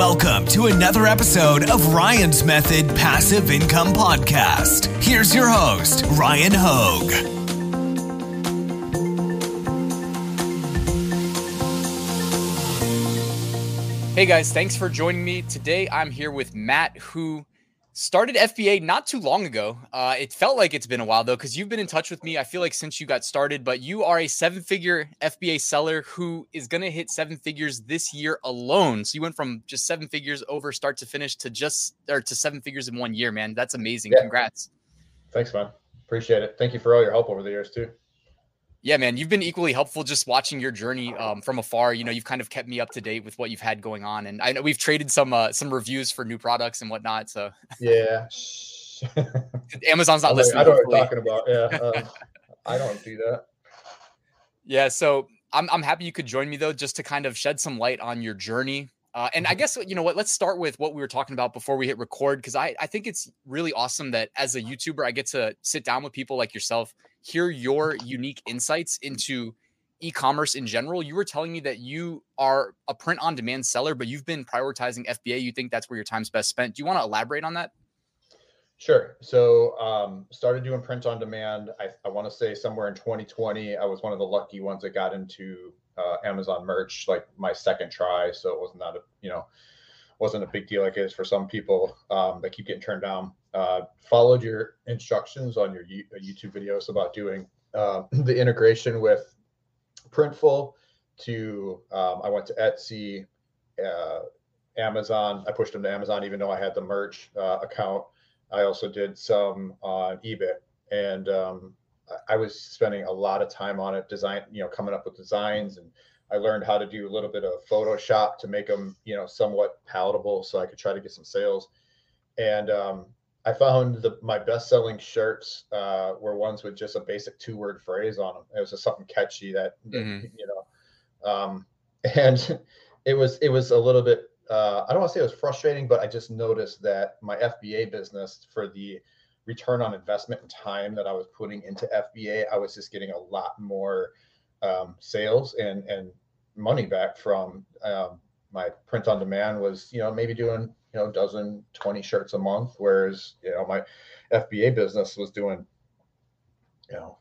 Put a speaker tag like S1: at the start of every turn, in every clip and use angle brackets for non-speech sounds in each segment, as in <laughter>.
S1: Welcome to another episode of Ryan's Method Passive Income Podcast. Here's your host, Ryan Hogue.
S2: Hey guys, thanks for joining me. Today I'm here with Matt, who started FBA not too long ago. Uh, it felt like it's been a while though, because you've been in touch with me. I feel like since you got started, but you are a seven figure FBA seller who is going to hit seven figures this year alone. So you went from just seven figures over start to finish to just or to seven figures in one year, man. That's amazing. Yeah. Congrats.
S3: Thanks, man. Appreciate it. Thank you for all your help over the years too.
S2: Yeah, man, you've been equally helpful just watching your journey um, from afar. You know, you've kind of kept me up to date with what you've had going on, and I know we've traded some uh, some reviews for new products and whatnot. So
S3: yeah, <laughs> <laughs>
S2: Amazon's not listening.
S3: I don't know what you're talking about. Yeah, <laughs> um, I don't do that.
S2: Yeah, so I'm I'm happy you could join me though, just to kind of shed some light on your journey. Uh, and I mm-hmm. guess you know what. Let's start with what we were talking about before we hit record, because I I think it's really awesome that as a YouTuber I get to sit down with people like yourself hear your unique insights into e-commerce in general. You were telling me that you are a print on demand seller, but you've been prioritizing FBA. You think that's where your time's best spent. Do you want to elaborate on that?
S3: Sure. So um, started doing print on demand. I, I want to say somewhere in 2020, I was one of the lucky ones that got into uh, Amazon merch, like my second try. So it was not a, you know, wasn't a big deal like it is for some people um, that keep getting turned down. Uh, followed your instructions on your U- uh, YouTube videos about doing uh, <clears throat> the integration with Printful. To um, I went to Etsy, uh, Amazon. I pushed them to Amazon, even though I had the merch uh, account. I also did some on eBay, and um, I was spending a lot of time on it, design, you know, coming up with designs and I learned how to do a little bit of Photoshop to make them, you know, somewhat palatable so I could try to get some sales. And um, I found the, my best-selling shirts uh, were ones with just a basic two-word phrase on them. It was just something catchy that, that mm-hmm. you know, um, <laughs> and it was it was a little bit. Uh, I don't want to say it was frustrating, but I just noticed that my FBA business for the return on investment and time that I was putting into FBA, I was just getting a lot more um, sales and and money back from um, my print on demand was you know maybe doing you know a dozen 20 shirts a month whereas you know my fba business was doing you know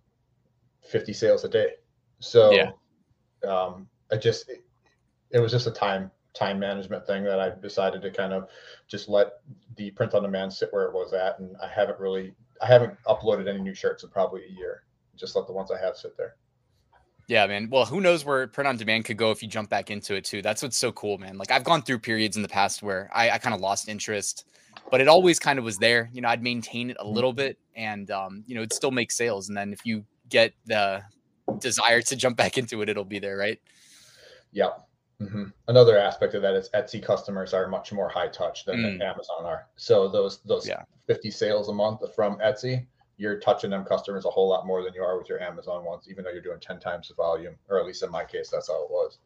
S3: 50 sales a day. So yeah. um i just it, it was just a time time management thing that i decided to kind of just let the print on demand sit where it was at and i haven't really i haven't uploaded any new shirts in probably a year. Just let the ones i have sit there
S2: yeah, man. Well, who knows where print on demand could go if you jump back into it too. That's what's so cool, man. Like I've gone through periods in the past where I, I kind of lost interest, but it always kind of was there. You know, I'd maintain it a mm-hmm. little bit and um, you know, it still makes sales. And then if you get the desire to jump back into it, it'll be there, right?
S3: Yeah. Mm-hmm. Another aspect of that is Etsy customers are much more high touch than mm. Amazon are. So those those yeah. 50 sales a month from Etsy you're touching them customers a whole lot more than you are with your Amazon ones, even though you're doing 10 times the volume, or at least in my case, that's how it was.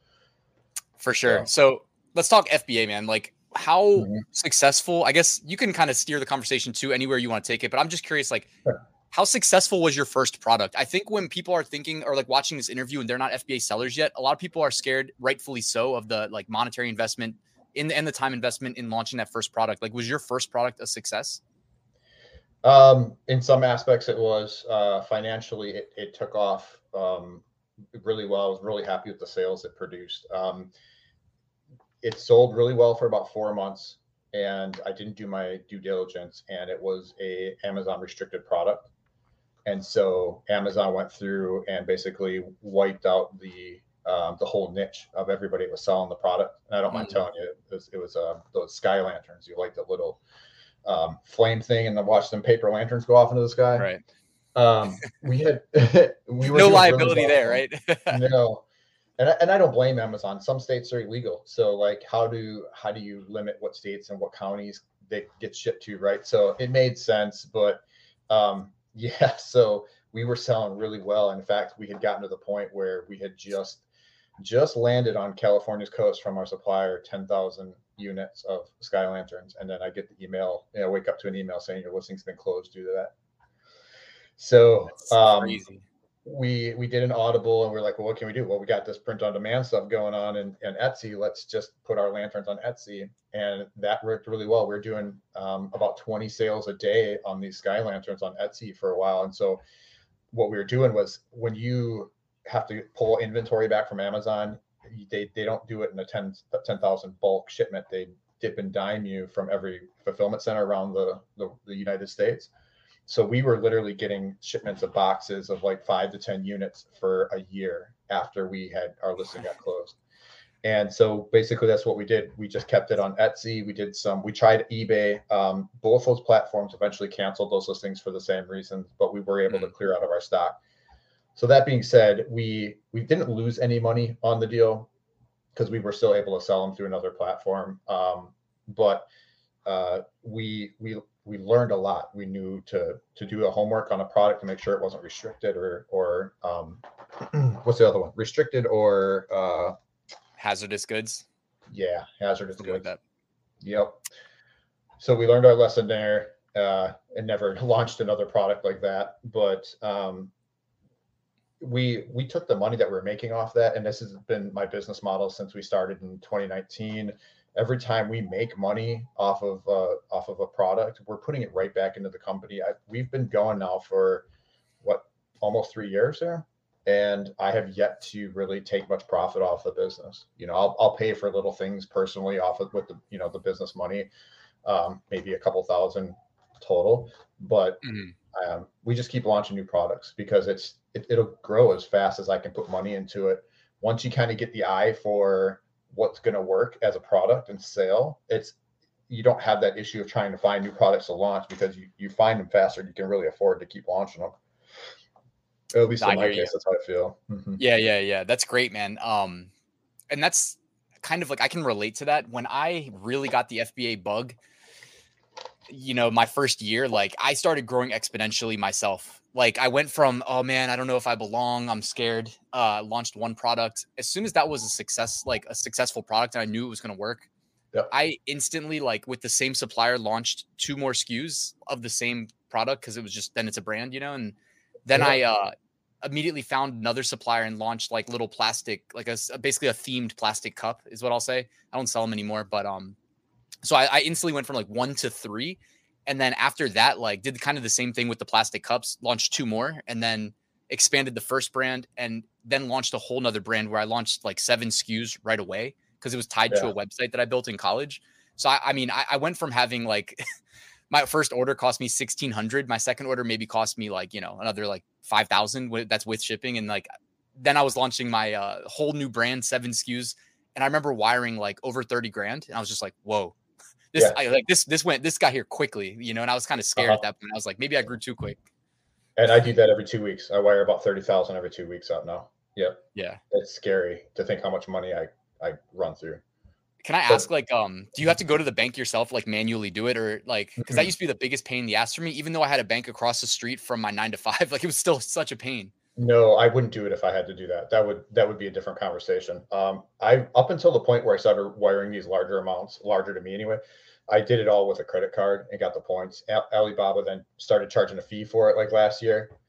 S2: For sure. So let's talk FBA, man. Like how mm-hmm. successful, I guess you can kind of steer the conversation to anywhere you want to take it, but I'm just curious, like, sure. how successful was your first product? I think when people are thinking or like watching this interview and they're not FBA sellers yet, a lot of people are scared, rightfully so, of the like monetary investment in the, and the time investment in launching that first product. Like, was your first product a success?
S3: Um, in some aspects, it was uh, financially, it, it took off um, really well. I was really happy with the sales it produced. Um, it sold really well for about four months, and I didn't do my due diligence, and it was a Amazon restricted product. And so Amazon went through and basically wiped out the um, the whole niche of everybody that was selling the product. And I don't mm-hmm. mind telling you, it was, it was uh, those sky lanterns. You like the little um, flame thing and then watch some paper lanterns go off into the sky.
S2: Right.
S3: Um, we had <laughs> we
S2: were no liability there, right? <laughs>
S3: no, and I, and I don't blame Amazon. Some states are illegal, so like how do how do you limit what states and what counties they get shipped to, right? So it made sense, but um, <laughs> yeah, so we were selling really well. In fact, we had gotten to the point where we had just just landed on California's coast from our supplier 10,000 units of Sky Lanterns. And then I get the email, you know, wake up to an email saying your listing's been closed due to that. So, um, we we did an audible and we are like, well, what can we do? Well, we got this print on demand stuff going on in, in Etsy. Let's just put our lanterns on Etsy. And that worked really well. We are doing um, about 20 sales a day on these sky lanterns on Etsy for a while. And so what we were doing was when you have to pull inventory back from Amazon, they, they don't do it in a 10 10,000 bulk shipment. They dip and dime you from every fulfillment center around the, the, the United States. So we were literally getting shipments of boxes of like five to 10 units for a year after we had our listing got closed. And so basically that's what we did. We just kept it on Etsy. We did some, we tried eBay. Um, both those platforms eventually canceled those listings for the same reasons, but we were able mm-hmm. to clear out of our stock. So that being said, we we didn't lose any money on the deal because we were still able to sell them through another platform. Um, but uh, we we we learned a lot. We knew to to do a homework on a product to make sure it wasn't restricted or or um, <clears throat> what's the other one? Restricted or uh,
S2: hazardous goods.
S3: Yeah, hazardous Something goods. Like that. Yep. So we learned our lesson there uh, and never <laughs> launched another product like that. But um, we we took the money that we are making off that, and this has been my business model since we started in 2019 every time we make money off of uh, off of a product, we're putting it right back into the company. I, we've been going now for what almost three years there, and I have yet to really take much profit off the business. You know, I'll I'll pay for little things personally off of with the you know the business money, um, maybe a couple thousand total, but mm-hmm. um, we just keep launching new products because it's it, it'll grow as fast as I can put money into it. Once you kind of get the eye for what's going to work as a product and sale, it's you don't have that issue of trying to find new products to launch because you, you find them faster. You can really afford to keep launching them. At least in my case, you. that's how I feel.
S2: Mm-hmm. Yeah, yeah, yeah. That's great, man. Um, and that's kind of like I can relate to that. When I really got the FBA bug, you know, my first year, like I started growing exponentially myself. Like I went from, oh man, I don't know if I belong. I'm scared. Uh, launched one product. As soon as that was a success, like a successful product, and I knew it was going to work, yep. I instantly, like with the same supplier, launched two more SKUs of the same product because it was just then it's a brand, you know. And then I uh, immediately found another supplier and launched like little plastic, like a basically a themed plastic cup is what I'll say. I don't sell them anymore, but um, so I, I instantly went from like one to three and then after that like did kind of the same thing with the plastic cups launched two more and then expanded the first brand and then launched a whole nother brand where i launched like seven skus right away because it was tied yeah. to a website that i built in college so i, I mean I, I, went from having like <laughs> my first order cost me 1600 my second order maybe cost me like you know another like 5000 that's with shipping and like then i was launching my uh, whole new brand seven skus and i remember wiring like over 30 grand and i was just like whoa this yeah. I, like this this went this got here quickly, you know, and I was kind of scared uh-huh. at that point. I was like, maybe I grew too quick.
S3: And I do that every two weeks. I wire about thirty thousand every two weeks out now. Yep.
S2: Yeah.
S3: It's scary to think how much money I I run through.
S2: Can I ask, like, um, do you have to go to the bank yourself, like manually do it, or like, because that used to be the biggest pain in the ass for me. Even though I had a bank across the street from my nine to five, <laughs> like it was still such a pain.
S3: No, I wouldn't do it if I had to do that. That would that would be a different conversation. Um, I up until the point where I started wiring these larger amounts, larger to me anyway. I did it all with a credit card and got the points. Alibaba then started charging a fee for it like last year. <laughs>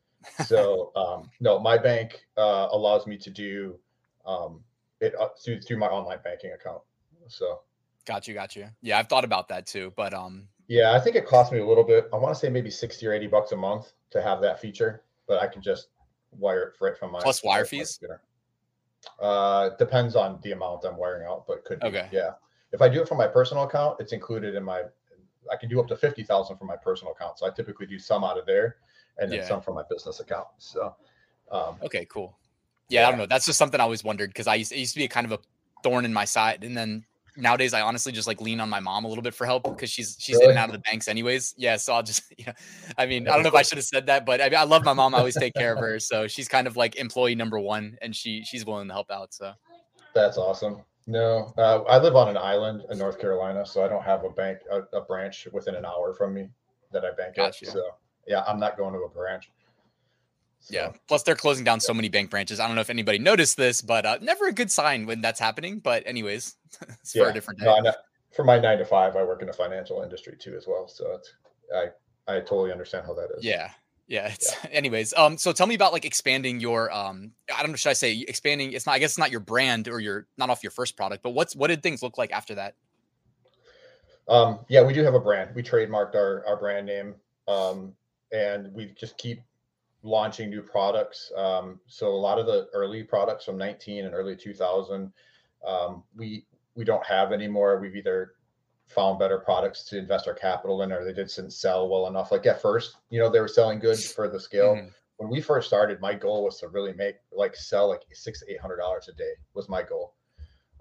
S3: So um, no, my bank uh, allows me to do um, it uh, through through my online banking account. So
S2: got you, got you. Yeah, I've thought about that too, but um,
S3: yeah, I think it cost me a little bit. I want to say maybe sixty or eighty bucks a month to have that feature, but I can just wire it right from my
S2: plus wire fees.
S3: Uh, depends on the amount I'm wiring out, but could be,
S2: okay.
S3: Yeah. If I do it from my personal account, it's included in my. I can do up to fifty thousand from my personal account, so I typically do some out of there, and then yeah. some from my business account. So,
S2: um, okay, cool. Yeah, yeah, I don't know. That's just something I always wondered because I used, it used to be a kind of a thorn in my side, and then nowadays I honestly just like lean on my mom a little bit for help because she's she's really? in and out of the banks anyways. Yeah, so I'll just <laughs> you know, I mean, I don't know if I should have said that, but I mean, I love my mom. I always take care of her, so she's kind of like employee number one, and she she's willing to help out. So
S3: that's awesome. No, uh, I live on an island in North Carolina, so I don't have a bank, a, a branch within an hour from me that I bank gotcha. at. So yeah, I'm not going to a branch.
S2: So. Yeah. Plus, they're closing down so many bank branches. I don't know if anybody noticed this, but uh, never a good sign when that's happening. But anyways, <laughs> it's yeah. for a different day. No,
S3: for my nine to five, I work in the financial industry too, as well. So it's I I totally understand how that is.
S2: Yeah. Yeah. It's, yeah. <laughs> Anyways, um, so tell me about like expanding your um, I don't know, should I say expanding? It's not. I guess it's not your brand or your not off your first product, but what's what did things look like after that?
S3: Um, yeah, we do have a brand. We trademarked our our brand name, um, and we just keep launching new products. Um, so a lot of the early products from 19 and early 2000, um, we we don't have anymore. We've either found better products to invest our capital in, or they didn't sell well enough. Like at first, you know, they were selling good for the scale. Mm-hmm. When we first started, my goal was to really make like sell like six eight hundred dollars a day was my goal.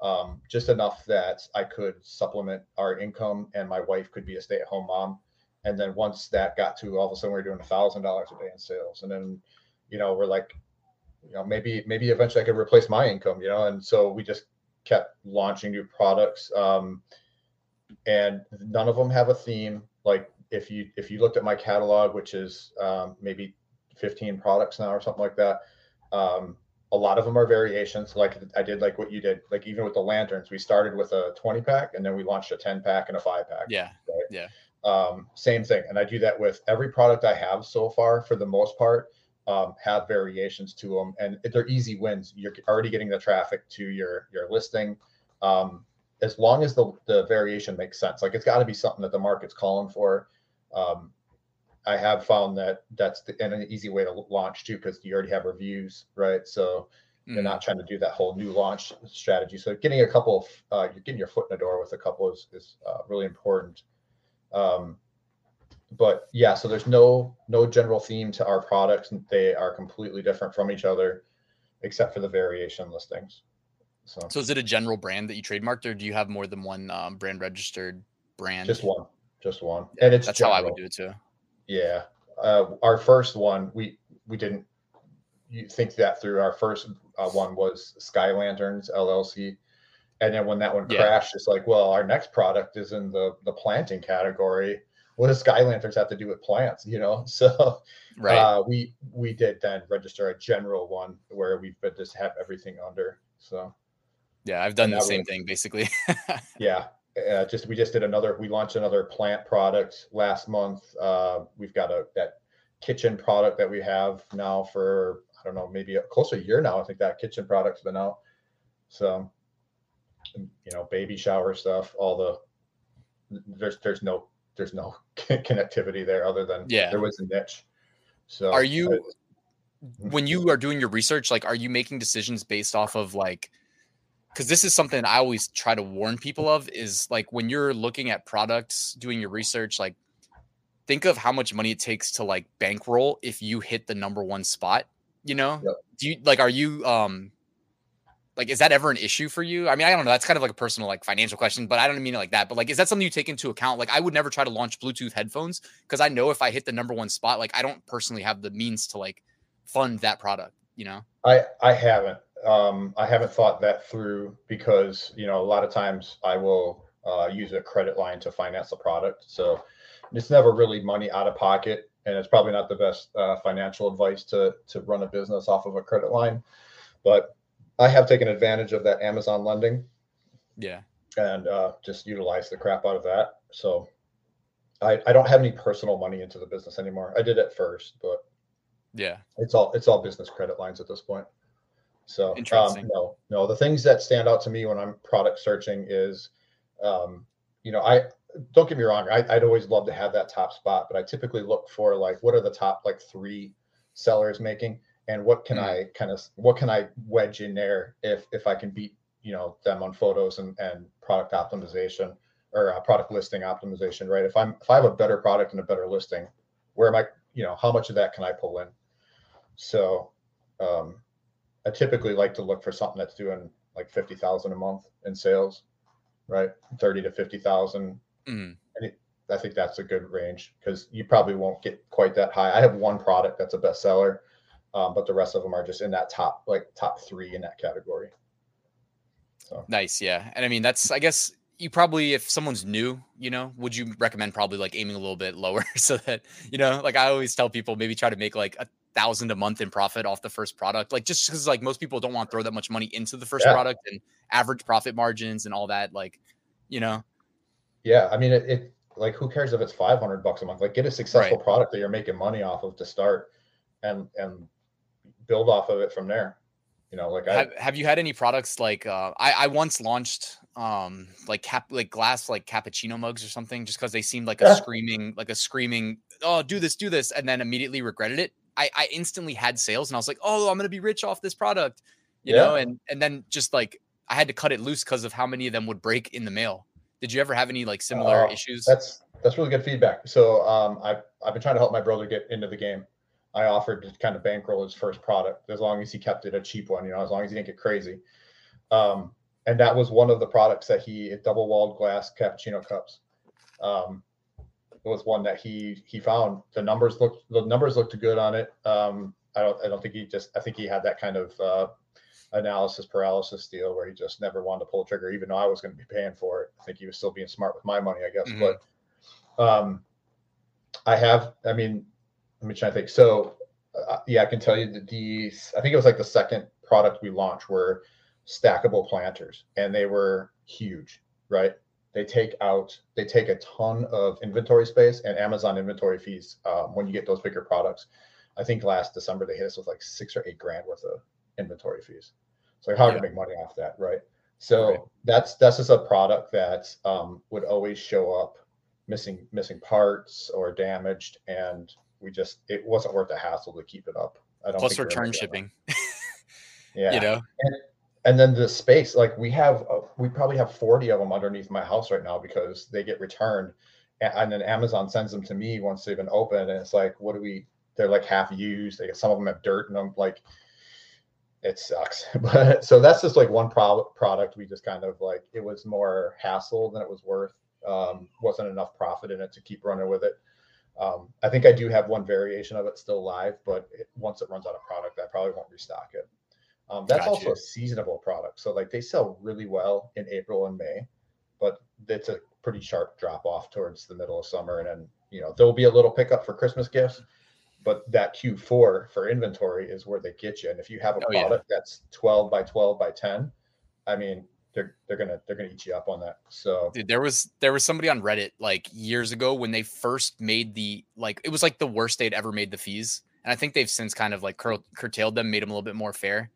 S3: Um, just enough that I could supplement our income and my wife could be a stay at home mom. And then once that got to all of a sudden we are doing a thousand dollars a day in sales. And then, you know, we're like, you know, maybe, maybe eventually I could replace my income, you know? And so we just kept launching new products. Um, and none of them have a theme. Like if you if you looked at my catalog, which is um, maybe 15 products now or something like that, um, a lot of them are variations. Like I did, like what you did. Like even with the lanterns, we started with a 20 pack and then we launched a 10 pack and a five pack.
S2: Yeah. Right? Yeah.
S3: Um, same thing, and I do that with every product I have so far. For the most part, um, have variations to them, and they're easy wins. You're already getting the traffic to your your listing. Um, as long as the, the variation makes sense. Like it's got to be something that the market's calling for. Um, I have found that that's the, and an easy way to launch too, because you already have reviews, right? So mm. you're not trying to do that whole new launch strategy. So getting a couple of, uh, you're getting your foot in the door with a couple is, is uh, really important. Um, but yeah, so there's no no general theme to our products. They are completely different from each other, except for the variation listings.
S2: So, so is it a general brand that you trademarked, or do you have more than one um, brand registered brand?
S3: Just one, just one, yeah, and it's
S2: that's general. how I would do it too.
S3: Yeah, uh, our first one, we we didn't you think that through. Our first uh, one was Sky Lanterns LLC, and then when that one yeah. crashed, it's like, well, our next product is in the the planting category. What does Sky Lanterns have to do with plants? You know, <laughs> so right. Uh, we we did then register a general one where we just have everything under. So
S2: yeah, I've done the same was, thing basically. <laughs>
S3: yeah, uh, just we just did another. We launched another plant product last month. Uh, we've got a that kitchen product that we have now for I don't know maybe a, close to a year now. I think that kitchen product's been out. So, you know, baby shower stuff. All the there's there's no there's no <laughs> connectivity there other than yeah there was a niche. So
S2: are you <laughs> when you are doing your research like are you making decisions based off of like because this is something I always try to warn people of is like when you're looking at products, doing your research, like think of how much money it takes to like bankroll if you hit the number one spot. You know, yep. do you like are you um like is that ever an issue for you? I mean, I don't know. That's kind of like a personal like financial question, but I don't mean it like that. But like, is that something you take into account? Like, I would never try to launch Bluetooth headphones because I know if I hit the number one spot, like I don't personally have the means to like fund that product. You know,
S3: I I haven't um, I haven't thought that through because you know a lot of times I will uh, use a credit line to finance a product, so it's never really money out of pocket, and it's probably not the best uh, financial advice to to run a business off of a credit line. But I have taken advantage of that Amazon lending,
S2: yeah,
S3: and uh, just utilize the crap out of that. So I I don't have any personal money into the business anymore. I did at first, but
S2: yeah,
S3: it's all it's all business credit lines at this point. So um, no, no. The things that stand out to me when I'm product searching is, um, you know, I don't get me wrong. I, would always love to have that top spot, but I typically look for like what are the top like three sellers making, and what can mm I kind of what can I wedge in there if if I can beat you know them on photos and and product optimization or uh, product listing optimization, right? If I'm if I have a better product and a better listing, where am I? You know, how much of that can I pull in? So um, I typically like to look for something that's doing like fifty thousand a month in sales, right? Thirty to fifty thousand. Mm. And it, I think that's a good range because you probably won't get quite that high. I have one product that's a bestseller, um, but the rest of them are just in that top like top three in that category.
S2: So nice, yeah. And I mean that's I guess you probably if someone's new you know would you recommend probably like aiming a little bit lower <laughs> so that you know like i always tell people maybe try to make like a thousand a month in profit off the first product like just because like most people don't want to throw that much money into the first yeah. product and average profit margins and all that like you know
S3: yeah i mean it, it like who cares if it's 500 bucks a month? Like get a successful right. product that you're making money off of to start and and build off of it from there. You know, like
S2: have, I, have you had any products like uh, I, I once launched um like cap like glass like cappuccino mugs or something just because they seemed like a yeah. screaming like a screaming oh do this do this and then immediately regretted it I, I instantly had sales and I was like, oh, I'm gonna be rich off this product, you yeah. know, and and then just like I had to cut it loose because of how many of them would break in the mail. Did you ever have any like similar uh, issues?
S3: That's that's really good feedback. So um, I've I've been trying to help my brother get into the game. I offered to kind of bankroll his first product as long as he kept it a cheap one, you know, as long as he didn't get crazy. Um, and that was one of the products that he double walled glass cappuccino cups. Um, was one that he he found. The numbers looked the numbers looked good on it. Um, I don't I don't think he just I think he had that kind of uh, analysis paralysis deal where he just never wanted to pull the trigger, even though I was going to be paying for it. I think he was still being smart with my money, I guess. Mm-hmm. But um, I have, I mean, let me try to think. So uh, yeah, I can tell you that these. I think it was like the second product we launched were stackable planters, and they were huge, right? they take out they take a ton of inventory space and amazon inventory fees um, when you get those bigger products i think last december they hit us with like six or eight grand worth of inventory fees so how yeah. to make money off that right so right. that's that's just a product that um, would always show up missing missing parts or damaged and we just it wasn't worth the hassle to keep it up.
S2: I don't plus return shipping. <laughs> Yeah. <laughs> You know?
S3: And, and then the space like we have uh, we probably have 40 of them underneath my house right now because they get returned. And, and, then amazon sends them to me once they've been opened and it's like what do we they're like half used. They some of them have dirt in them like it sucks. <laughs> But so that's just like one pro- product we just kind of like it was more hassle than it was worth. Um, wasn't enough profit in it to keep running with it um, i think i do have one variation of it still live but it, once it runs out of product i probably won't restock it um, that's also a seasonable product. So like they sell really well in April and May, but it's a pretty sharp drop off towards the middle of summer. And then, you know, there'll be a little pickup for Christmas gifts, but that Q4 for inventory is where they get you. And if you have a oh, product yeah. that's 12 by 12 by 10, I mean, they're they're gonna they're gonna eat you up on that. So
S2: Dude, there was there was somebody on Reddit like years ago when they first made the like it was like the worst they'd ever made the fees, and I think they've since kind of like cur- curtailed them, made them a little bit more fair.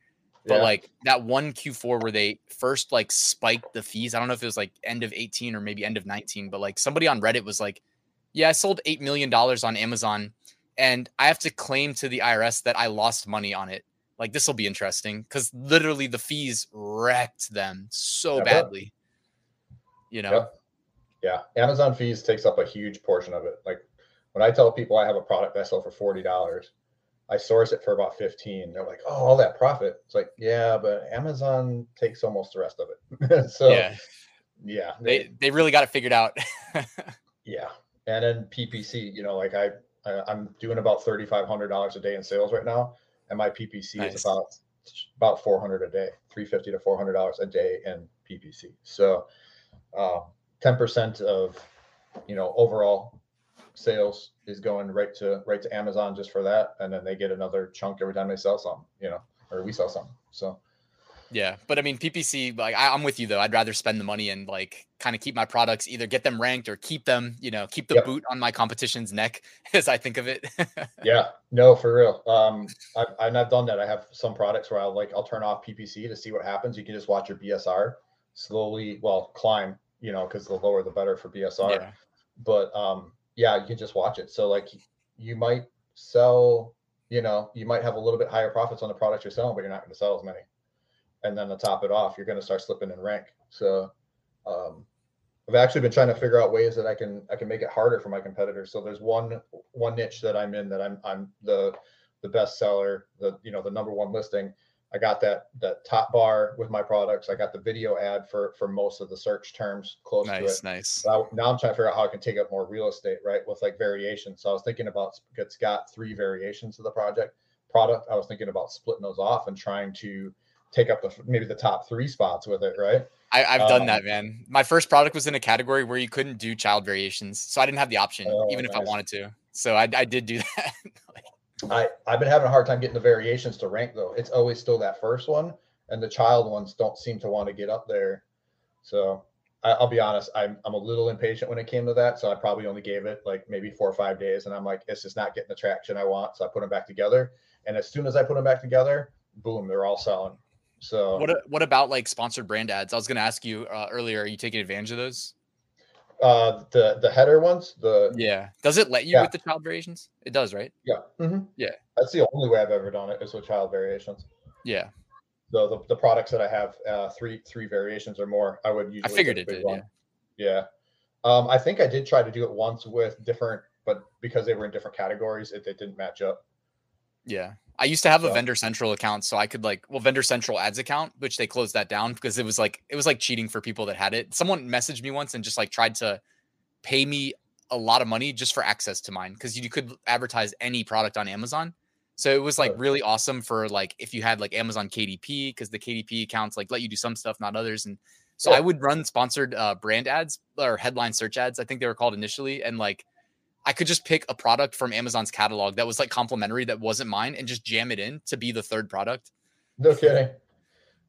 S2: But yeah. like that one Q4 where they first like spiked the fees. I don't know if it was like end of 18 or maybe end of 19, but like somebody on Reddit was like, Yeah, I sold eight million dollars on Amazon and I have to claim to the IRS that I lost money on it. Like this will be interesting because literally the fees wrecked them so yeah, badly. You know? Yep.
S3: Yeah. Amazon fees takes up a huge portion of it. Like when I tell people I have a product I sell for forty dollars, I source it for about 15. They're like, oh, all that profit. It's like, yeah, but Amazon takes almost the rest of it. <laughs> so yeah, yeah
S2: they, they really got it figured out. <laughs>
S3: yeah. And then PPC, you know, like I, I am doing about $3,500 a day in sales right now. And my PPC nice. is about, about 400 a day, 350 to $400 a day in PPC. So, uh, 10% of, you know, overall sales is going right to right to Amazon just for that, and then they get another chunk every time they sell something, you know, or we sell something. So.
S2: Yeah, but I mean PPC. Like I, am with you though. I'd rather spend the money and like kind of keep my products, either get them ranked or keep them. You know, keep the yep. boot on my competition's neck, <laughs> as I think of it. <laughs>
S3: yeah, no, for real. Um, I've and I've done that. I have some products where I'll like I'll turn off PPC to see what happens. You can just watch your BSR slowly, well, climb. You know, because the lower the better for BSR. Yeah. But um, yeah, you can just watch it. So like you might sell, you know, you might have a little bit higher profits on the product you're selling, but you're not going to sell as many. And then to top it off, you're going to start slipping in rank. So um, I've actually been trying to figure out ways that I can I can make it harder for my competitors. So there's one one niche that I'm in that I'm I'm the the best seller, the you know the number one listing, I got that that top bar with my products. I got the video ad for for most of the search terms close
S2: nice,
S3: to it.
S2: Nice,
S3: nice. Now I'm trying to figure out how I can take up more real estate, right? With like variations. So I was thinking about it's got three variations of the project product. I was thinking about splitting those off and trying to take up the maybe the top three spots with it, right?
S2: I, have um, done that, man. My first product was in a category where you couldn't do child variations, so I didn't have the option, oh, even nice. if I wanted to. So I, I did do <laughs> that.
S3: I I've been having a hard time getting the variations to rank though. It's always still that first one, and the child ones don't seem to want to get up there. So I, will be honest, I'm I'm a little impatient when it came to that, so I probably only gave it like maybe four or five days, and I'm like, it's just not getting the traction I want, so I put them back together, and as soon as I put them back together, boom, they're all selling. So
S2: what what about like sponsored brand ads? I was going to ask you uh, earlier. Are you taking advantage of those?
S3: Uh, the the header ones. The
S2: yeah. Does it let you yeah. with the child variations? It does, right?
S3: Yeah. Mm-hmm.
S2: Yeah.
S3: That's the only way I've ever done it is with child variations.
S2: Yeah.
S3: So the, the products that I have uh, three three variations or more, I would usually.
S2: I figured it did.
S3: One. Yeah. Yeah. Um, I think I did try to do it once with different, but because they were in different categories, it, it didn't match up.
S2: Yeah. I used to have a vendor central account, so I could like well vendor central ads account, which they closed that down because it was like it was like cheating for people that had it. Someone messaged me once and just like tried to pay me a lot of money just for access to mine because you could advertise any product on Amazon. So it was like really awesome for like if you had like Amazon KDP because the KDP accounts like let you do some stuff, not others. And so yeah. I would run sponsored uh, brand ads or headline search ads, I think they were called initially, and like I could just pick a product from Amazon's catalog that was like complimentary that wasn't mine and just jam it in to be the third product.
S3: No kidding.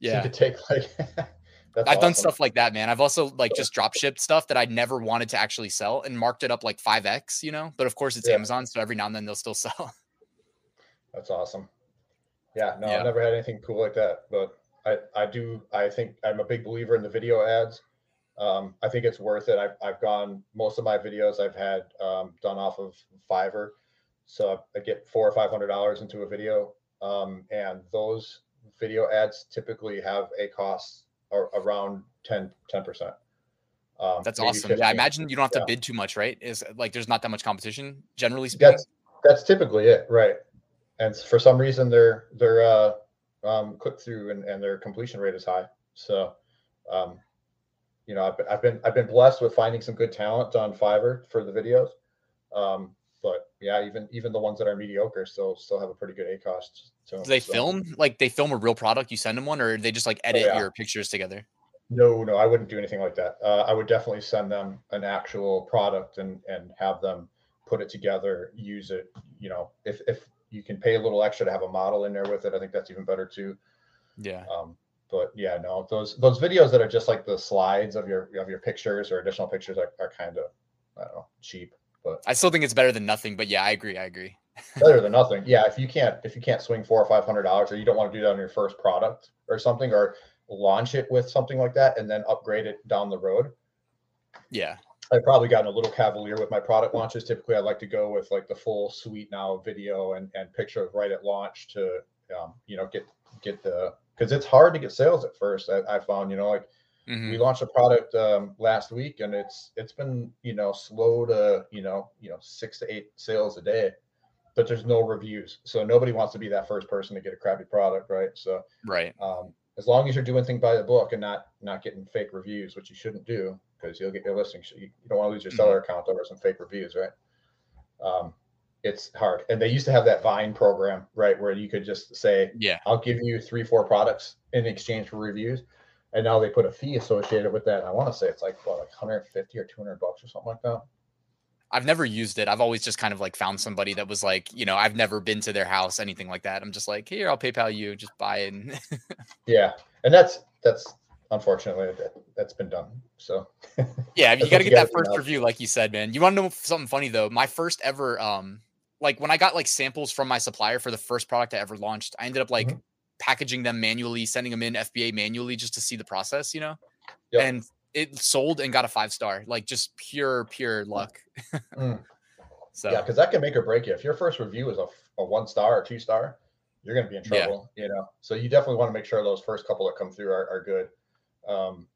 S2: Yeah. So you
S3: could take like <laughs>
S2: I've awesome. done stuff like that, man. I've also like just drop shipped stuff that I never wanted to actually sell and marked it up like 5x, you know. But of course it's yeah. Amazon, so every now and then they'll still <laughs> sell.
S3: That's awesome. Yeah, no, yeah. I've never had anything cool like that. But I, I do I think I'm a big believer in the video ads. Um, I think it's worth it. I've, I've gone most of my videos I've had um, done off of Fiverr, so I get four or five hundred dollars into a video, um, and those video ads typically have a cost around 10 percent.
S2: Um, that's awesome. 15. Yeah, I imagine you don't have to yeah. bid too much, right? Is like there's not that much competition, generally speaking.
S3: That's that's typically it, right? And for some reason, their their uh, um, click through and, and their completion rate is high. So um, you know, I've been, I've been I've been blessed with finding some good talent on Fiverr for the videos. Um, but yeah, even even the ones that are mediocre still still have a pretty good ACoS.
S2: So Do they so. film like they film a real product? You send them one, or they just like edit oh, yeah. your pictures together?
S3: No, no, I wouldn't do anything like that. Uh, I would definitely send them an actual product and and have them put it together, use it. You know, if if you can pay a little extra to have a model in there with it, I think that's even better too.
S2: Yeah.
S3: Um, but yeah, no, those those videos that are just like the slides of your of your pictures or additional pictures are, are kind of I don't know cheap. But
S2: I still think it's better than nothing. But yeah, I agree. I agree. <laughs>
S3: better than nothing. Yeah, if you can't if you can't swing four or five hundred dollars, or you don't want to do that on your first product or something, or launch it with something like that and then upgrade it down the road.
S2: Yeah.
S3: I've probably gotten a little cavalier with my product launches. Typically, I like to go with like the full suite now video and, and picture right at launch to, um, you know, get get the because it's hard to get sales at first. I, I found, you know, like mm-hmm. we launched a product um, last week, and it's it's been you know slow to you know you know six to eight sales a day, but there's no reviews, so nobody wants to be that first person to get a crappy product, right? So
S2: right,
S3: um, as long as you're doing things by the book and not not getting fake reviews, which you shouldn't do because you'll get your listing. You, you don't want to lose your mm-hmm. seller account over some fake reviews, right? Um, it's hard. And they used to have that Vine program, right, where you could just say,
S2: "Yeah,
S3: I'll give you three, four products in exchange for reviews." And now they put a fee associated with that. I want to say it's like what, like 150 or 200 bucks or something like that.
S2: I've never used it. I've always just kind of like found somebody that was like, you know, I've never been to their house, anything like that. I'm just like, here, I'll PayPal you, just buy it. <laughs>
S3: yeah, and that's that's unfortunately that, has been done. So
S2: yeah, you got to get that first review, like you said, man. You want to know something funny though? My first ever um like when I got like samples from my supplier for the first product I ever launched, I ended up like mm-hmm. packaging them manually, sending them in FBA manually just to see the process, you know? Yep. And it sold and got a five star, like just pure, pure luck. <laughs>
S3: mm. So yeah, because that can make or break you. If your first review is a, a one star or two star, you're going to be in trouble, yeah. you know? So you definitely want to make sure those first couple that come through are, are good. Um,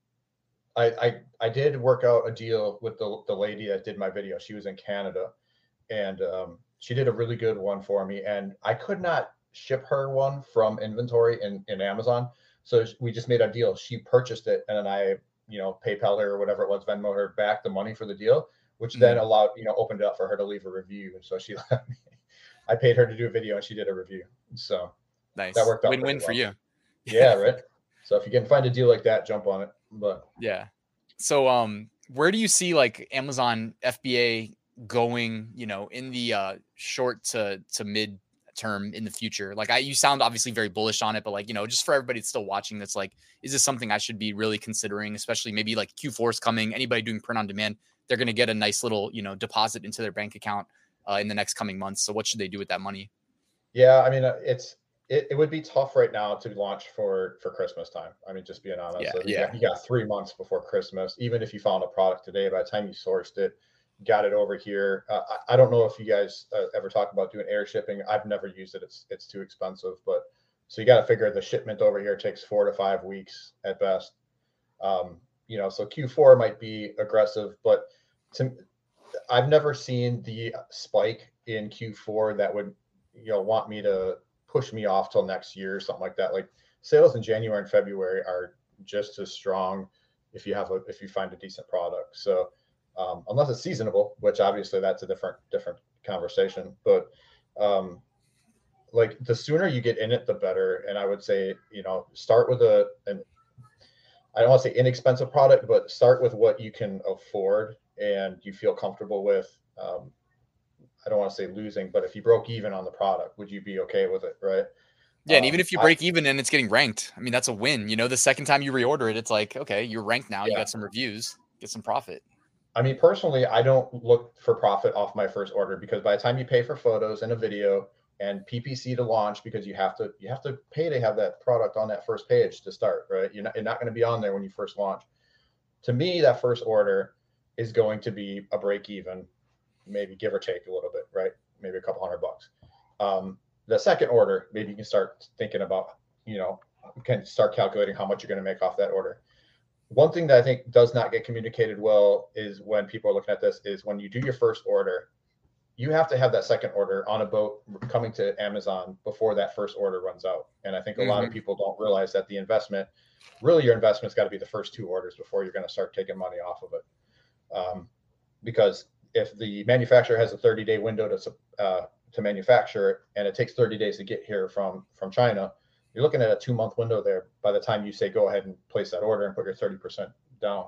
S3: I, I, I did work out a deal with the, the lady that did my video. She was in Canada and um, she did a really good one for me and i could not ship her one from inventory in, in amazon. So we just made a deal. She purchased it and then i you know paypal her or whatever it was venmo her back the money for the deal which mm-hmm. then allowed you know opened it up for her to leave a review. And so she <laughs> let me i paid her to do a video and she did a review. So
S2: nice. that worked out win-win well. for you.
S3: Yeah <laughs> right? So if you can find a deal like that jump on it. But
S2: yeah. So um where do you see like amazon fba going, you know, in the uh, short to to mid term in the future? Like I you sound obviously very bullish on it, but like, you know, just for everybody that's still watching that's like, is this something I should be really considering, especially maybe like Q4 is coming, anybody doing print on demand, they're going to get a nice little, you know, deposit into their bank account uh, in the next coming months. So what should they do with that money?
S3: Yeah, I mean, uh, it's it, it would be tough right now to launch for for Christmas time. I mean, just being honest,
S2: Yeah,
S3: you,
S2: yeah.
S3: Got, you got three months before Christmas. Even if you found a product today, by the time you sourced it, got it over here. Uh, I, I don't know if you guys uh, ever talk about doing air shipping. I've never used it. It's it's too expensive, but so you got to figure the shipment over here takes four to five weeks at best. Um, you know, so Q4 might be aggressive, but to, I've never seen the spike in Q4 that would you know want me to push me off till next year or something like that. Like sales in January and February are just as strong if you have a if you find a decent product. So um, unless it's seasonable, which obviously that's a different different conversation. But um, like the sooner you get in it, the better. And I would say you know start with a an I don't want to say inexpensive product, but start with what you can afford and you feel comfortable with. Um, I don't want to say losing, but if you broke even on the product, would you be okay with it? Right.
S2: Yeah, and
S3: Um,
S2: even if you
S3: I-
S2: break even and it's getting ranked, I mean that's a win. You know, the second time you reorder it, it's like, okay, you're ranked now, you got some reviews, get some profit.
S3: I mean, personally, I don't look for profit off my first order because by the time you pay for photos and a video and PPC to launch, because you have to you have to pay to have that product on that first page to start, right? You're not you're not going to be on there when you first launch. To me, that first order is going to be a break even, maybe give or take a little bit, right? Maybe a couple hundred bucks. Um, the second order, maybe you can start thinking about, you know, can start calculating how much you're going to make off that order one thing that I think does not get communicated well is when people are looking at this is when you do your first order, you have to have that second order on a boat coming to Amazon before that first order runs out. And I think a lot of people don't realize that the investment, really your investment's got to be the first two orders before you're going to start taking money off of it. Um, because if the manufacturer has a 30 day window to uh, to manufacture it and it takes 30 days to get here from from China, you're looking at a two month window there by the time you say go ahead and place that order and put your 30% down.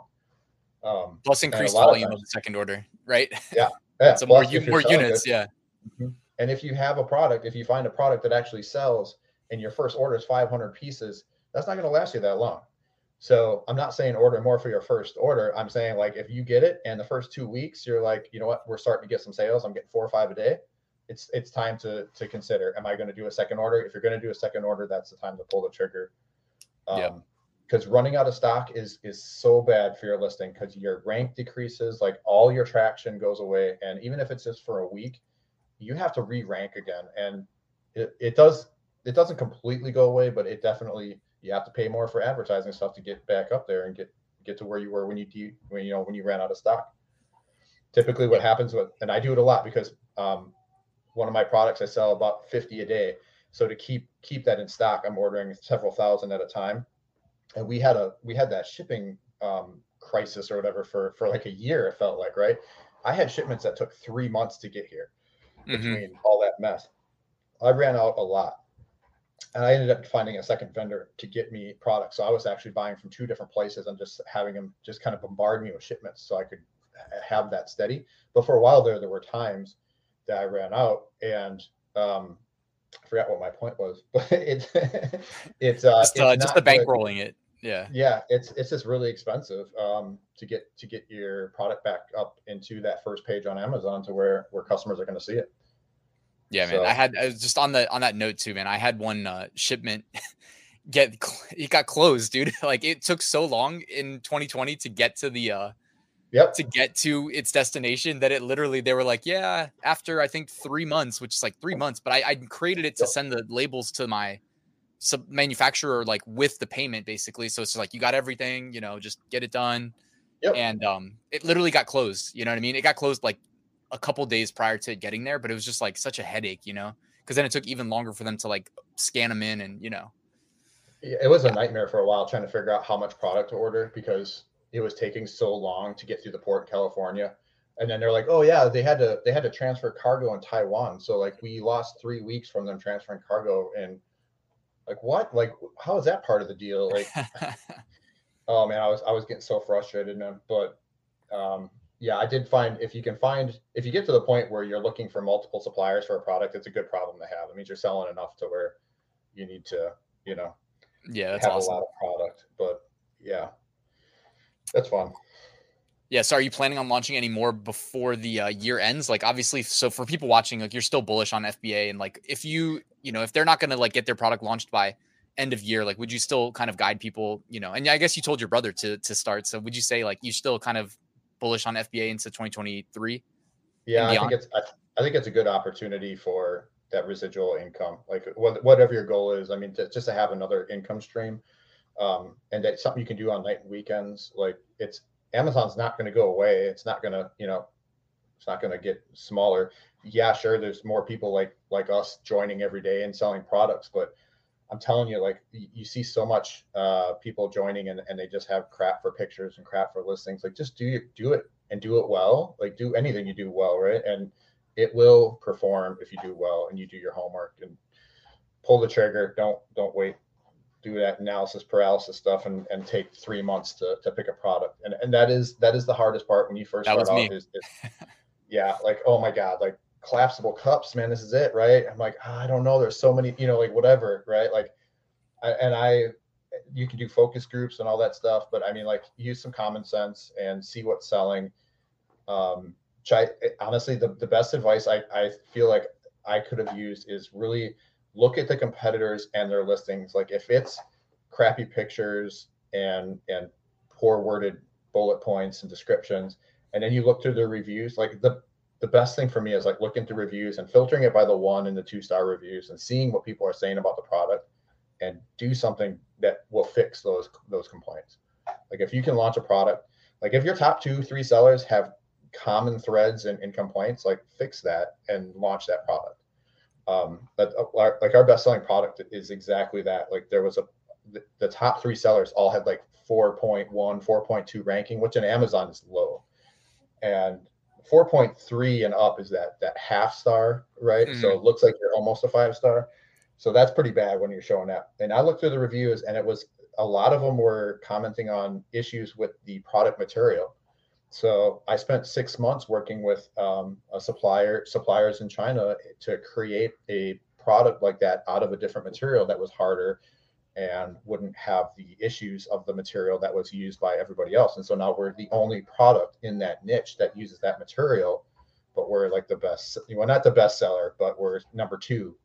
S3: Um,
S2: Plus increased
S3: lot of
S2: volume of the second order, right?
S3: yeah, <laughs>
S2: so more
S3: plus
S2: more units,
S3: it-
S2: yeah.
S3: and if you have a product, if you find a product that actually sells and your first order is 500 pieces, that's not going to last you that long. So I'm not saying order more for your first order. I'm saying like if you get it and the first two weeks you're like, you know what, we're starting to get some sales. I'm getting four or five a day. It's it's time to to consider. Am I going to do a second order? If you're going to do a second order, that's the time to pull the trigger.
S2: Yeah.
S3: Um, because running out of stock is is so bad for your listing because your rank decreases, like all your traction goes away, and even if it's just for a week, you have to re-rank again, and it, it does it doesn't completely go away, but it definitely you have to pay more for advertising stuff to get back up there and get get to where you were when you de- when you know when you ran out of stock. Typically, what happens with and I do it a lot because um, one of my products I sell about fifty a day, so to keep keep that in stock, I'm ordering several thousand at a time, and we had a we had that shipping um, crisis or whatever for for like a year. It felt like right. I had shipments that took three months to get here
S2: Mhm.
S3: between all that mess. I ran out a lot. And I ended up finding a second vendor to get me products. So I was actually buying from two different places and just having them just kind of bombard me with shipments so I could have that steady. But for a while there, there were times that I ran out and um, I forgot what my point was, <laughs> but it's it's uh,
S2: just uh,
S3: it's
S2: just the bankrolling it. Yeah.
S3: yeah it's it's just really expensive um to get to get your product back up into that first page on amazon to where where customers are going to see it
S2: Yeah, man. I had I was just on the on that note too, man. I had one uh, shipment <laughs> get it got closed, dude. <laughs> like it took so long in 2020 to get to the uh
S3: yep
S2: to get to its destination that it literally they were like, yeah, after I think three months, which is like three months, but I, I created it to send the labels to my sub manufacturer like with the payment basically. So it's like you got everything, you know, just get it done.
S3: Yep.
S2: And um it literally got closed. You know what I mean? It got closed like a couple days prior to getting there, but it was just like such a headache, you know, because then it took even longer for them to like scan them in and you know.
S3: It was a nightmare for a while trying to figure out how much product to order because it was taking so long to get through the port in California. And then they're like, "Oh yeah, they had to they had to transfer cargo in Taiwan, so like we lost three weeks from them transferring cargo." And like, what? Like, how is that part of the deal? Like, <laughs> oh man, I was I was getting so frustrated, man. But um, yeah, I did find if you can find if you get to the point where you're looking for multiple suppliers for a product, it's a good problem to have. It means you're selling enough to where you need to, you know,
S2: yeah, that's
S3: have
S2: awesome.
S3: a lot of product. But yeah, that's fine.
S2: Yeah. So are you planning on launching any more before the uh, year ends? Like obviously, so for people watching, like you're still bullish on FBA and like if you, you know, if they're not going to like get their product launched by end of year, like would you still kind of guide people, you know, and I guess you told your brother to to start. So would you say like you still kind of bullish on FBA into 2023?
S3: Yeah, I think it's I, I, think it's a good opportunity for that residual income. Like whatever your goal is, I mean, to, just to have another income stream, um, and that's something you can do on night and weekends. Like it's Amazon's not going to go away. It's not going to, you know, it's not going to get smaller. Yeah, sure. There's more people like like us joining every day and selling products, but I'm telling you, like you see so much uh, people joining and, and they just have crap for pictures and crap for listings. Like just do do it and do it well. Like do anything you do well, right? And it will perform if you do well and you do your homework and pull the trigger. Don't don't wait. Do that analysis paralysis stuff and, and take three months to, to pick a product. And and that is that is the hardest part when you first
S2: that
S3: start off. Is, is, <laughs> yeah, like oh my god, like collapsible cups, man, this is it, right? I'm like, oh, I don't know. There's so many, you know, like whatever, right? Like, I, and I, you can do focus groups and all that stuff, but I mean, like, use some common sense and see what's selling. Um, try honestly, the, the best advice I, I feel like I could have used is really look at the competitors and their listings. Like, if it's crappy pictures and and poor worded bullet points and descriptions, and then you look through the reviews, like the the best thing for me is like looking through reviews and filtering it by the one and the two star reviews and seeing what people are saying about the product and do something that will fix those those complaints. Like if you can launch a product, like if your top two, three sellers have common threads and, and complaints, like fix that and launch that product. Um, but uh, like our best selling product is exactly that. Like there was a the, the top three sellers all had like 4.1, 4.2 ranking, which in Amazon is low. And 4.3 and up is that that half star, right? Mm-hmm. So it looks like you're almost a five star. So that's pretty bad when you're showing up. And I looked through the reviews, and it was a lot of them were commenting on issues with the product material. So I spent six months working with um, a supplier suppliers in China to create a product like that out of a different material that was harder and wouldn't have the issues of the material that was used by everybody else. And so now we're the only product in that niche that uses that material, but we're like the best, well, not the best seller, but we're number two.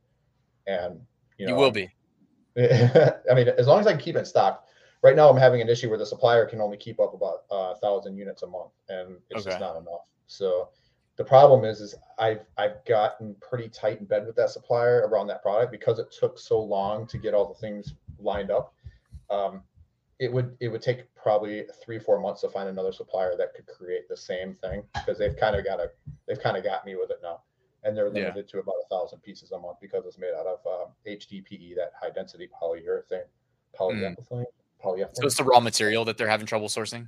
S3: And you know,
S2: you will be. <laughs>
S3: I mean, as long as I can keep it in stock. Right now, I'm having an issue where the supplier can only keep up about a uh, thousand units a month, and it's okay. just not enough. So the problem is, is I've I've gotten pretty tight in bed with that supplier around that product because it took so long to get all the things lined up, um, it would it would take probably three four months to find another supplier that could create the same thing because they've kind of got a they've kind of got me with it now, and they're limited yeah. to about a thousand pieces a month because it's made out of um, HDPE, that high density polyurethane, polyethylene, mm.
S2: Polyethylene. So it's the raw material that they're having trouble sourcing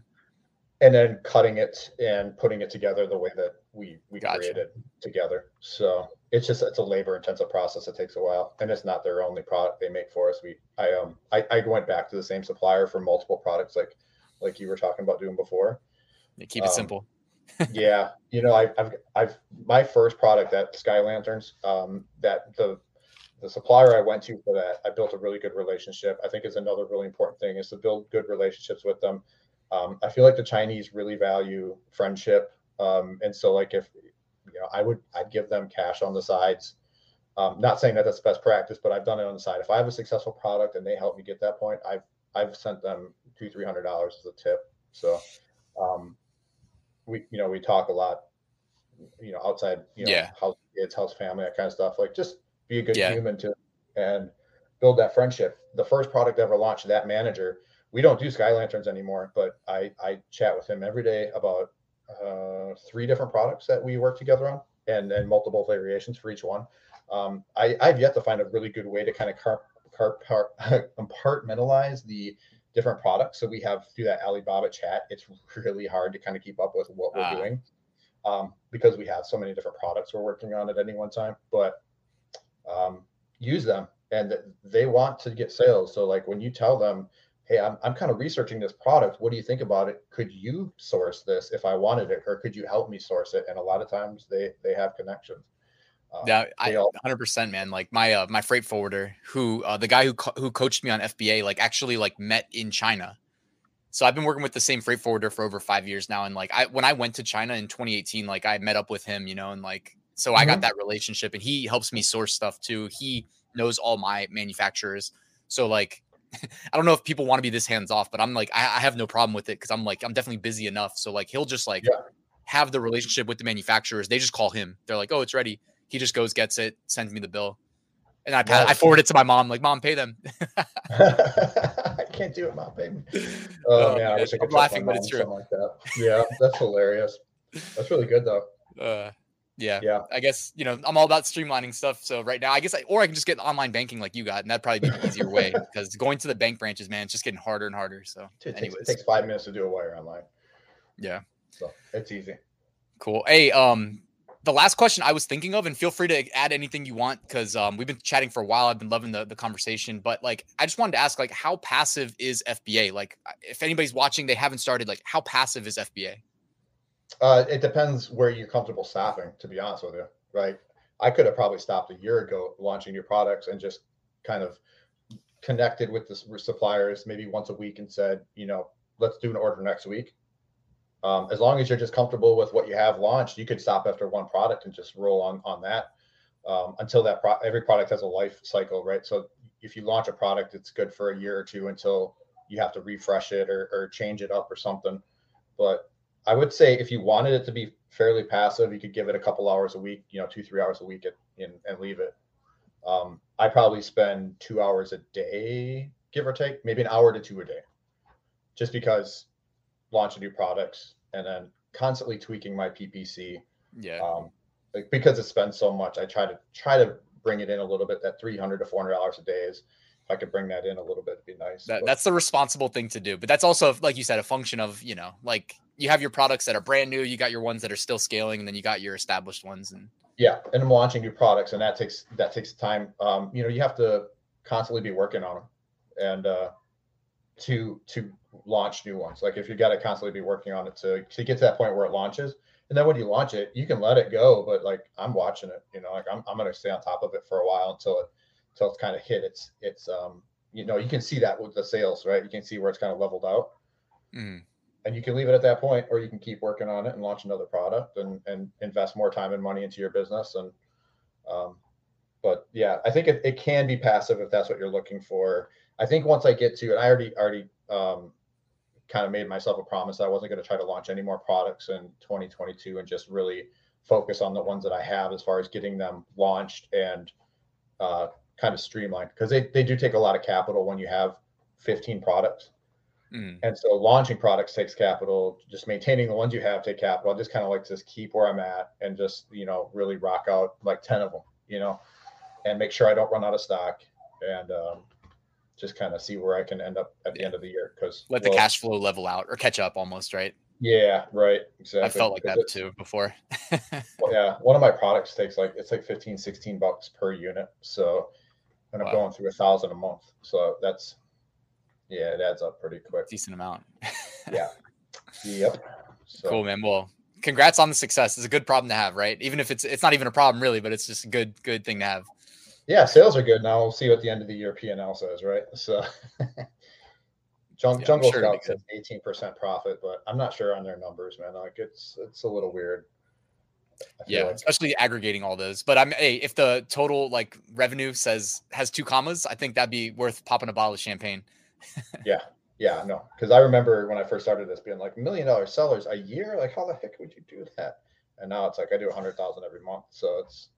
S3: and then cutting it and putting it together the way that we we gotcha. created together. So it's just it's a labor intensive process. It takes a while, and it's not their only product they make for us. We I um I, I went back to the same supplier for multiple products like like you were talking about doing before.
S2: Yeah, keep it um, simple. <laughs>
S3: yeah, you know I, I've I've my first product that Sky Lanterns um that the the supplier I went to for that I built a really good relationship. I think is another really important thing is to build good relationships with them um, I feel like the Chinese really value friendship, um, and so like if you know, I would I'd give them cash on the sides. Um, not saying that that's best practice, but I've done it on the side. If I have a successful product and they help me get that point, I've I've sent them two three hundred dollars as a tip. So um, we you know we talk a lot, you know, outside you know
S2: yeah.
S3: house kids, house family, that kind of stuff. Like just be a good yeah. human to and build that friendship. The first product ever launched, that manager we don't do sky lanterns anymore, but I, I chat with him every day about uh, three different products that we work together on and, and multiple variations for each one. Um, I, I've yet to find a really good way to kind of car, car, car, <laughs> compartmentalize the different products. So we have through that Alibaba chat, it's <laughs> really hard to kind of keep up with what we're uh. doing um, because we have so many different products we're working on at any one time. But um, use them, and they want to get sales. So like when you tell them hey, I'm, I'm kind of researching this product. What do you think about it? Could you source this if I wanted it, or could you help me source it? And a lot of times they they have connections.
S2: Um, yeah, I 100% man. Like my uh, my freight forwarder, who uh, the guy who co- who coached me on FBA, like actually like met in China. So I've been working with the same freight forwarder for over five years now, and like I when I went to China in 2018, like I met up with him, you know, and like so mm-hmm. I got mm-hmm. that relationship, and he helps me source stuff too. He knows all my manufacturers, so like <laughs> I don't know if people want to be this hands off, but I'm like, I, I have no problem with it because I'm like, I'm definitely busy enough. So like, he'll just like yeah. have the relationship with the manufacturers. They just call him. They're like, oh, it's ready. He just goes, gets it, sends me the bill, and I I forward it to my mom. Like, mom, pay them. <laughs>
S3: I can't do it, mom. Pay me. Oh, oh man, I wish I could. I'm laughing, but it's true. Like that. Yeah, that's hilarious. That's really good though.
S2: Uh, yeah. Yeah. I guess, you know, I'm all about streamlining stuff. So right now, I guess, I, or I can just get online banking like you got, and that'd probably be the easier way <laughs> because going to the bank branches, man, it's just getting harder and harder. So,
S3: it takes, it takes five minutes to do a wire online.
S2: Yeah.
S3: So it's easy.
S2: Cool. Hey, um, the last question I was thinking of, and feel free to add anything you want because um, we've been chatting for a while. I've been loving the, the conversation, but like, I just wanted to ask, like, how passive is FBA? Like, if anybody's watching, they haven't started, like, how passive is FBA?
S3: Uh, it depends where you're comfortable stopping, to be honest with you. Right. I could have probably stopped a year ago launching new products and just kind of connected with the suppliers maybe once a week and said, you know, let's do an order next week. Um, as long as you're just comfortable with what you have launched, you could stop after one product and just roll on on that um, until that pro- every product has a life cycle, right? So if you launch a product, it's good for a year or two until you have to refresh it or, or change it up or something. But I would say if you wanted it to be fairly passive, you could give it a couple hours a week, you know, two, three hours a week at, in, and leave it. Um, I probably spend two hours a day, give or take, maybe an hour to two a day, just because launching new products and then constantly tweaking my PPC.
S2: Yeah.
S3: Um, like because it spends so much, I try to try to bring it in a little bit. That three hundred to four hundred dollars a day is I could bring that in a little bit, it'd be nice.
S2: That, that's the responsible thing to do. But that's also, like you said, a function of, you know, like you have your products that are brand new, you got your ones that are still scaling, and then you got your established ones. And
S3: yeah, and I'm launching new products, and that takes that takes time. Um, you know, you have to constantly be working on them, and uh, to to launch new ones. Like if you got to constantly be working on it to to get to that point where it launches, and then when you launch it, you can let it go. But like I'm watching it, you know, like I'm I'm gonna stay on top of it for a while until it until it's kind of hit. Its its um you know you can see that with the sales right? You can see where it's kind of leveled out.
S2: Mm.
S3: and you can leave it at that point or you can keep working on it and launch another product and and invest more time and money into your business and um but yeah i think it, it can be passive if that's what you're looking for. I think once i get to and i already already um kind of made myself a promise that i wasn't going to try to launch any more products in 2022 and just really focus on the ones that i have as far as getting them launched and uh, kind of streamlined because they, they do take a lot of capital when you have 15 products.
S2: Mm.
S3: And so launching products takes capital, just maintaining the ones you have take capital. I just kind of like to just keep where I'm at and just, you know, really rock out like 10 of them, you know, and make sure I don't run out of stock and um, just kind of see where I can end up at the end of the year. Cause
S2: let well, the cash flow level out or catch up almost, right?
S3: Yeah, right. Exactly.
S2: I felt like that it, too before. <laughs>
S3: well, yeah. One of my products takes like, it's like 15, 16 bucks per unit. So and I'm going through a thousand a month. So that's yeah, it adds up pretty quick.
S2: Decent amount. <laughs>
S3: yeah. Yep.
S2: So. Cool, man. Well, congrats on the success. It's a good problem to have, right? Even if it's it's not even a problem really, but it's just a good good thing to have.
S3: Yeah, sales are good. Now we'll see what the end of the year P&L says, right? So <laughs> Jungle, yeah, Jungle sure Scout says 18% profit, but I'm not sure on their numbers, man. Like it's it's a little weird
S2: yeah, like. especially aggregating all those. But I'm hey, if the total like revenue says has two commas, I think that'd be worth popping a bottle of champagne. <laughs>
S3: yeah, yeah, no, because I remember when I first started this being like million dollar sellers a year. Like, how the heck would you do that? And now it's like I do a hundred thousand every month, so it's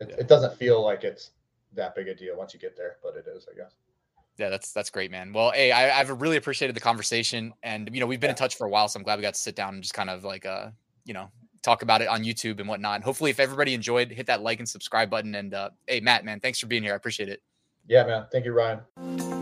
S3: it, yeah. it doesn't feel like it's that big a deal once you get there, but it is, I guess.
S2: Yeah, that's that's great, man. Well, hey, I, have really appreciated the conversation, and you know we've been yeah. in touch for a while, so I'm glad we got to sit down and just kind of like uh, you know, talk about it on YouTube and whatnot. And hopefully, if everybody enjoyed, hit that like and subscribe button. And uh, hey, Matt, man, thanks for being here. I appreciate it.
S3: Yeah, man. Thank you, Ryan.